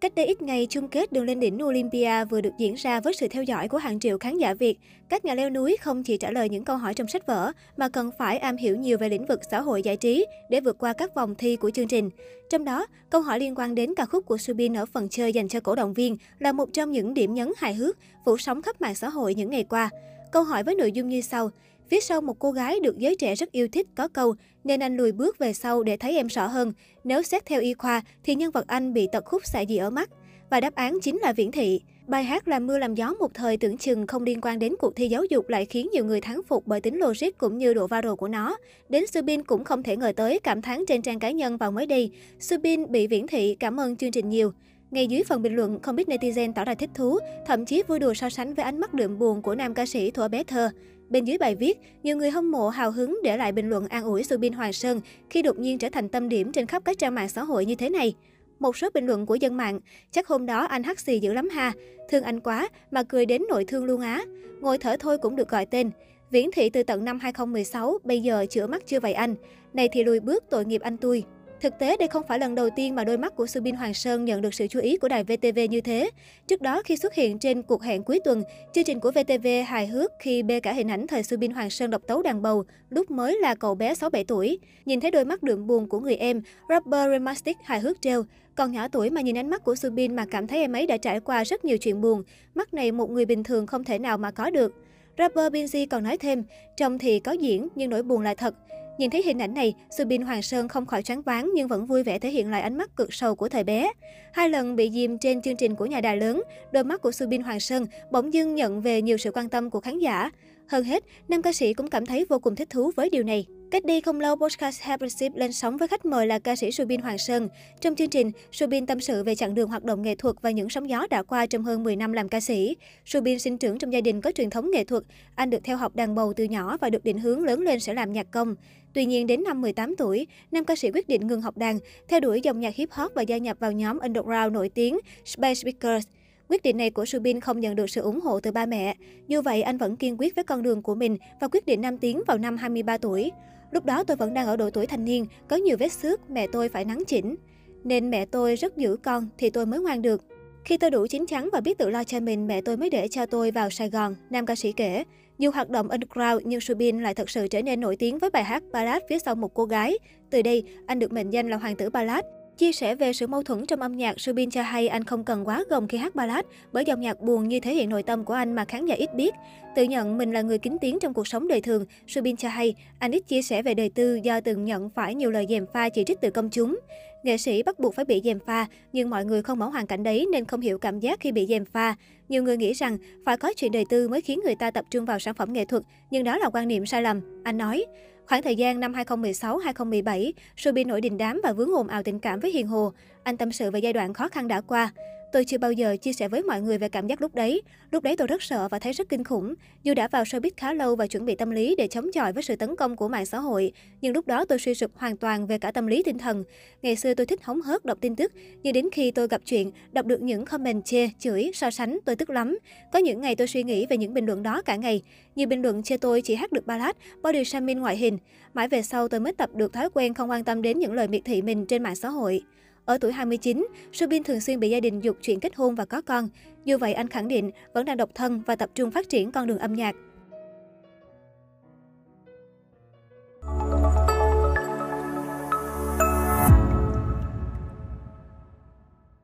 Cách đây ít ngày, chung kết đường lên đỉnh Olympia vừa được diễn ra với sự theo dõi của hàng triệu khán giả Việt. Các nhà leo núi không chỉ trả lời những câu hỏi trong sách vở, mà cần phải am hiểu nhiều về lĩnh vực xã hội giải trí để vượt qua các vòng thi của chương trình. Trong đó, câu hỏi liên quan đến ca khúc của Subin ở phần chơi dành cho cổ động viên là một trong những điểm nhấn hài hước, phủ sóng khắp mạng xã hội những ngày qua. Câu hỏi với nội dung như sau. Phía sau một cô gái được giới trẻ rất yêu thích có câu, nên anh lùi bước về sau để thấy em rõ hơn. Nếu xét theo y khoa, thì nhân vật anh bị tật khúc xạ gì ở mắt. Và đáp án chính là viễn thị. Bài hát làm mưa làm gió một thời tưởng chừng không liên quan đến cuộc thi giáo dục lại khiến nhiều người thắng phục bởi tính logic cũng như độ viral của nó. Đến Subin cũng không thể ngờ tới cảm thán trên trang cá nhân vào mới đây. Subin bị viễn thị cảm ơn chương trình nhiều. Ngay dưới phần bình luận, không biết netizen tỏ ra thích thú, thậm chí vui đùa so sánh với ánh mắt đượm buồn của nam ca sĩ thuở bé thơ. Bên dưới bài viết, nhiều người hâm mộ hào hứng để lại bình luận an ủi Subin Hoàng Sơn khi đột nhiên trở thành tâm điểm trên khắp các trang mạng xã hội như thế này. Một số bình luận của dân mạng, chắc hôm đó anh hắc xì dữ lắm ha, thương anh quá mà cười đến nội thương luôn á. Ngồi thở thôi cũng được gọi tên. Viễn thị từ tận năm 2016, bây giờ chữa mắt chưa vậy anh. Này thì lùi bước tội nghiệp anh tôi. Thực tế, đây không phải lần đầu tiên mà đôi mắt của Subin Hoàng Sơn nhận được sự chú ý của đài VTV như thế. Trước đó, khi xuất hiện trên cuộc hẹn cuối tuần, chương trình của VTV hài hước khi bê cả hình ảnh thời Subin Hoàng Sơn độc tấu đàn bầu, lúc mới là cậu bé 6-7 tuổi. Nhìn thấy đôi mắt đượm buồn của người em, rapper Remastic hài hước treo. Còn nhỏ tuổi mà nhìn ánh mắt của Subin mà cảm thấy em ấy đã trải qua rất nhiều chuyện buồn. Mắt này một người bình thường không thể nào mà có được. Rapper Binz còn nói thêm, trông thì có diễn nhưng nỗi buồn là thật. Nhìn thấy hình ảnh này, Subin Hoàng Sơn không khỏi choáng váng nhưng vẫn vui vẻ thể hiện lại ánh mắt cực sâu của thời bé. Hai lần bị dìm trên chương trình của nhà đài lớn, đôi mắt của Subin Hoàng Sơn bỗng dưng nhận về nhiều sự quan tâm của khán giả. Hơn hết, nam ca sĩ cũng cảm thấy vô cùng thích thú với điều này. Cách đây không lâu, podcast Happy lên sóng với khách mời là ca sĩ Subin Hoàng Sơn. Trong chương trình, Subin tâm sự về chặng đường hoạt động nghệ thuật và những sóng gió đã qua trong hơn 10 năm làm ca sĩ. Subin sinh trưởng trong gia đình có truyền thống nghệ thuật. Anh được theo học đàn bầu từ nhỏ và được định hướng lớn lên sẽ làm nhạc công. Tuy nhiên, đến năm 18 tuổi, nam ca sĩ quyết định ngừng học đàn, theo đuổi dòng nhạc hip hop và gia nhập vào nhóm underground nổi tiếng Space Speakers. Quyết định này của Subin không nhận được sự ủng hộ từ ba mẹ. Dù vậy, anh vẫn kiên quyết với con đường của mình và quyết định nam tiến vào năm 23 tuổi. Lúc đó tôi vẫn đang ở độ tuổi thanh niên, có nhiều vết xước, mẹ tôi phải nắng chỉnh. Nên mẹ tôi rất giữ con thì tôi mới ngoan được. Khi tôi đủ chín chắn và biết tự lo cho mình, mẹ tôi mới để cho tôi vào Sài Gòn, nam ca sĩ kể. Dù hoạt động underground nhưng Subin lại thật sự trở nên nổi tiếng với bài hát ballad phía sau một cô gái. Từ đây, anh được mệnh danh là hoàng tử ballad. Chia sẻ về sự mâu thuẫn trong âm nhạc, Subin cho hay anh không cần quá gồng khi hát ballad bởi dòng nhạc buồn như thể hiện nội tâm của anh mà khán giả ít biết. Tự nhận mình là người kính tiếng trong cuộc sống đời thường, Subin cho hay anh ít chia sẻ về đời tư do từng nhận phải nhiều lời dèm pha chỉ trích từ công chúng. Nghệ sĩ bắt buộc phải bị dèm pha, nhưng mọi người không mẫu hoàn cảnh đấy nên không hiểu cảm giác khi bị dèm pha. Nhiều người nghĩ rằng phải có chuyện đời tư mới khiến người ta tập trung vào sản phẩm nghệ thuật, nhưng đó là quan niệm sai lầm. Anh nói, Khoảng thời gian năm 2016-2017, Subin nổi đình đám và vướng ồn ào tình cảm với Hiền Hồ. Anh tâm sự về giai đoạn khó khăn đã qua. Tôi chưa bao giờ chia sẻ với mọi người về cảm giác lúc đấy. Lúc đấy tôi rất sợ và thấy rất kinh khủng. Dù đã vào showbiz khá lâu và chuẩn bị tâm lý để chống chọi với sự tấn công của mạng xã hội, nhưng lúc đó tôi suy sụp hoàn toàn về cả tâm lý tinh thần. Ngày xưa tôi thích hóng hớt đọc tin tức, nhưng đến khi tôi gặp chuyện, đọc được những comment chê, chửi, so sánh, tôi tức lắm. Có những ngày tôi suy nghĩ về những bình luận đó cả ngày. Nhiều bình luận chê tôi chỉ hát được ballad, body shaming ngoại hình. Mãi về sau tôi mới tập được thói quen không quan tâm đến những lời miệt thị mình trên mạng xã hội. Ở tuổi 29, Subin thường xuyên bị gia đình dục chuyện kết hôn và có con. Dù vậy, anh khẳng định vẫn đang độc thân và tập trung phát triển con đường âm nhạc.